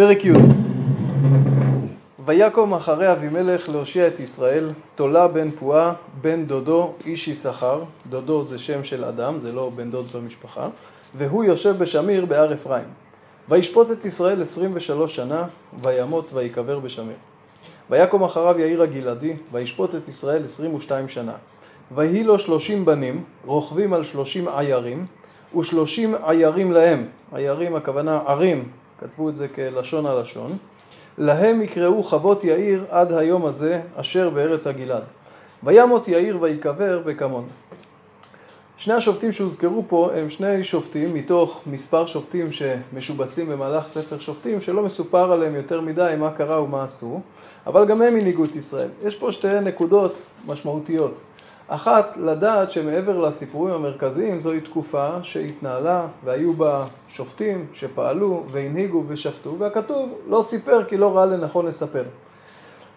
פרק י' ויקום אחרי אבימלך להושיע את ישראל, תולה בן פועה, בן דודו, איש יששכר, דודו זה שם של אדם, זה לא בן דוד במשפחה, והוא יושב בשמיר בהר אפרים. וישפוט את ישראל עשרים ושלוש שנה, וימות ויקבר בשמיר. ויקום אחריו יאיר הגלעדי, וישפוט את ישראל עשרים ושתיים שנה. ויהי לו שלושים בנים, רוכבים על שלושים עיירים, ושלושים עיירים להם, עיירים הכוונה ערים, כתבו את זה כלשון הלשון, להם יקראו חוות יאיר עד היום הזה אשר בארץ הגלעד. וימות יאיר ויקבר בקמון. שני השופטים שהוזכרו פה הם שני שופטים מתוך מספר שופטים שמשובצים במהלך ספר שופטים שלא מסופר עליהם יותר מדי מה קרה ומה עשו אבל גם הם הנהיגו את ישראל. יש פה שתי נקודות משמעותיות. אחת, לדעת שמעבר לסיפורים המרכזיים זוהי תקופה שהתנהלה והיו בה שופטים שפעלו והנהיגו ושפטו והכתוב לא סיפר כי לא ראה לנכון לספר.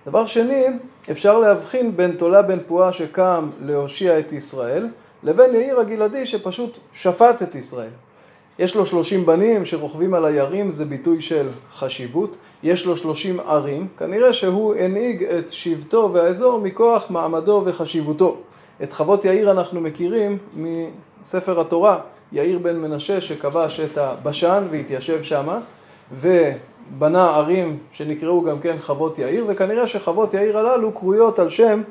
דבר שני, אפשר להבחין בין תולה בן פועה שקם להושיע את ישראל לבין יאיר הגלעדי שפשוט שפט את ישראל. יש לו שלושים בנים שרוכבים על הירים, זה ביטוי של חשיבות. יש לו שלושים ערים, כנראה שהוא הנהיג את שבטו והאזור מכוח מעמדו וחשיבותו. את חוות יאיר אנחנו מכירים מספר התורה, יאיר בן מנשה שכבש את הבשן והתיישב שמה, ובנה ערים שנקראו גם כן חוות יאיר, וכנראה שחוות יאיר הללו קרויות על שם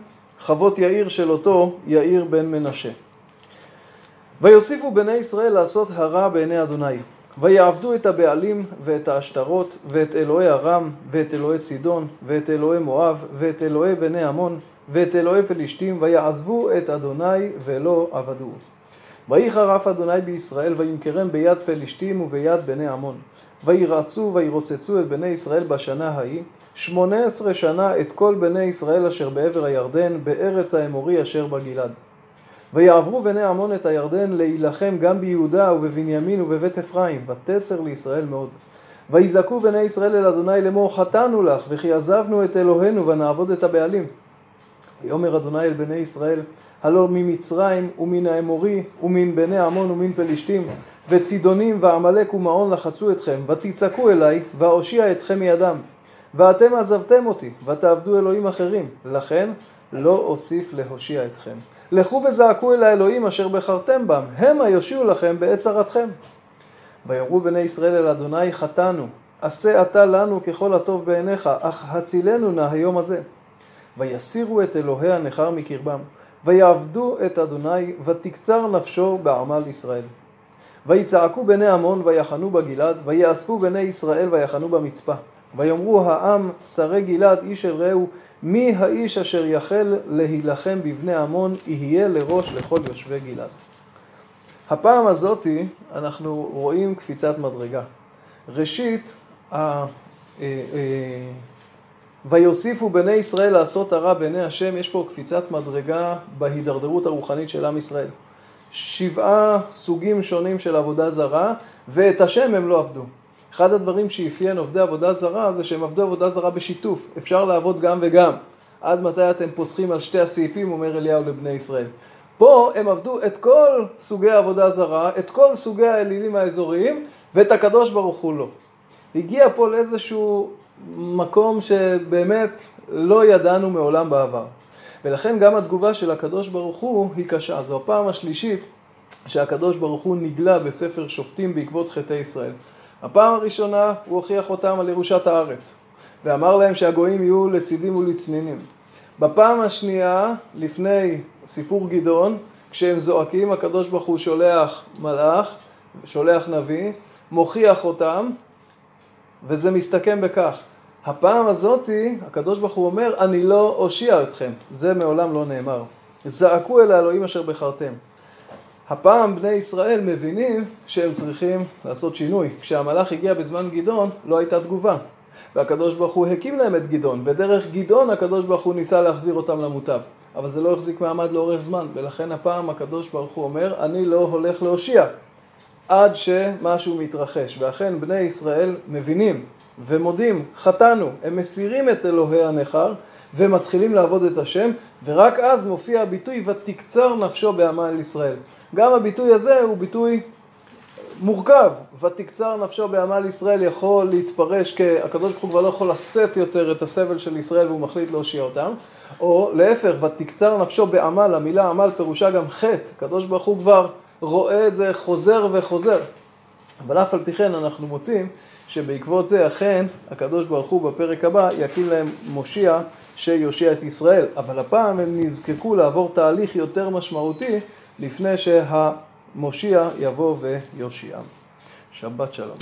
חוות יאיר של אותו יאיר בן מנשה. ויוסיפו בני ישראל לעשות הרע בעיני אדוני. ויעבדו את הבעלים ואת העשתרות ואת אלוהי ארם ואת אלוהי צידון ואת אלוהי מואב ואת אלוהי בני עמון ואת אלוהי פלישתים ויעזבו את אדוני ולא עבדו. ויחר אף אדוני בישראל וימכרם ביד פלישתים וביד בני עמון. וירעצו וירוצצו את בני ישראל בשנה ההיא שמונה עשרה שנה את כל בני ישראל אשר בעבר הירדן בארץ האמורי אשר בגלעד. ויעברו בני עמון את הירדן להילחם גם ביהודה ובבנימין ובבית אפרים, ותצר לישראל מאוד. ויזעקו בני ישראל אל אדוני לאמור חטאנו לך, וכי עזבנו את אלוהינו ונעבוד את הבעלים. ויאמר אדוני אל בני ישראל, הלא ממצרים ומן האמורי ומן בני עמון ומן פלישתים וצידונים ועמלק ומעון לחצו אתכם, ותצעקו אליי, ואושיע אתכם מידם. ואתם עזבתם אותי, ותעבדו אלוהים אחרים, לכן לא אוסיף להושיע אתכם. לכו וזעקו אל האלוהים אשר בחרתם בם, המה יושיעו לכם בעת צרתכם. ויאמרו בני ישראל אל אדוני חטאנו, עשה אתה לנו ככל הטוב בעיניך, אך הצילנו נא היום הזה. ויסירו את אלוהי הנכר מקרבם, ויעבדו את אדוני, ותקצר נפשו בעמל ישראל. ויצעקו בני עמון ויחנו בגלעד, ויאספו בני ישראל ויחנו במצפה. ויאמרו העם שרי גלעד איש אל רעהו מי האיש אשר יחל להילחם בבני עמון יהיה לראש לכל יושבי גלעד. הפעם הזאתי אנחנו רואים קפיצת מדרגה. ראשית. אה, אה, ויוסיפו בני ישראל לעשות הרע בעיני השם, יש פה קפיצת מדרגה בהידרדרות הרוחנית של עם ישראל. שבעה סוגים שונים של עבודה זרה, ואת השם הם לא עבדו. אחד הדברים שאפיין עובדי עבודה זרה זה שהם עבדו עבודה זרה בשיתוף. אפשר לעבוד גם וגם. עד מתי אתם פוסחים על שתי הסעיפים, אומר אליהו לבני ישראל. פה הם עבדו את כל סוגי העבודה זרה, את כל סוגי האלילים האזוריים, ואת הקדוש ברוך הוא לא. הגיע פה לאיזשהו מקום שבאמת לא ידענו מעולם בעבר. ולכן גם התגובה של הקדוש ברוך הוא היא קשה. זו הפעם השלישית שהקדוש ברוך הוא נגלה בספר שופטים בעקבות חטאי ישראל. הפעם הראשונה הוא הוכיח אותם על ירושת הארץ, ואמר להם שהגויים יהיו לצידים ולצנינים. בפעם השנייה, לפני סיפור גדעון, כשהם זועקים, הקדוש ברוך הוא שולח מלאך, שולח נביא, מוכיח אותם, וזה מסתכם בכך. הפעם הזאתי, הקדוש ברוך הוא אומר, אני לא אושיע אתכם. זה מעולם לא נאמר. זעקו אל האלוהים אשר בחרתם. הפעם בני ישראל מבינים שהם צריכים לעשות שינוי. כשהמלאך הגיע בזמן גדעון, לא הייתה תגובה. והקדוש ברוך הוא הקים להם את גדעון, ודרך גדעון הקדוש ברוך הוא ניסה להחזיר אותם למוטב. אבל זה לא החזיק מעמד לאורך זמן, ולכן הפעם הקדוש ברוך הוא אומר, אני לא הולך להושיע עד שמשהו מתרחש. ואכן בני ישראל מבינים ומודים, חטאנו, הם מסירים את אלוהי הנכר ומתחילים לעבוד את השם, ורק אז מופיע הביטוי ותקצר נפשו בעמל ישראל. גם הביטוי הזה הוא ביטוי מורכב, ותקצר נפשו בעמל ישראל יכול להתפרש כהקדוש ברוך הוא כבר לא יכול לשאת יותר את הסבל של ישראל והוא מחליט להושיע אותם, או להפך, ותקצר נפשו בעמל, המילה עמל פירושה גם חטא, הקדוש ברוך הוא כבר רואה את זה חוזר וחוזר. אבל אף על פי כן אנחנו מוצאים שבעקבות זה אכן הקדוש ברוך הוא בפרק הבא יקים להם מושיע שיושיע את ישראל, אבל הפעם הם נזקקו לעבור תהליך יותר משמעותי לפני שה... מושיע יבוא ויושיעם. שבת שלום.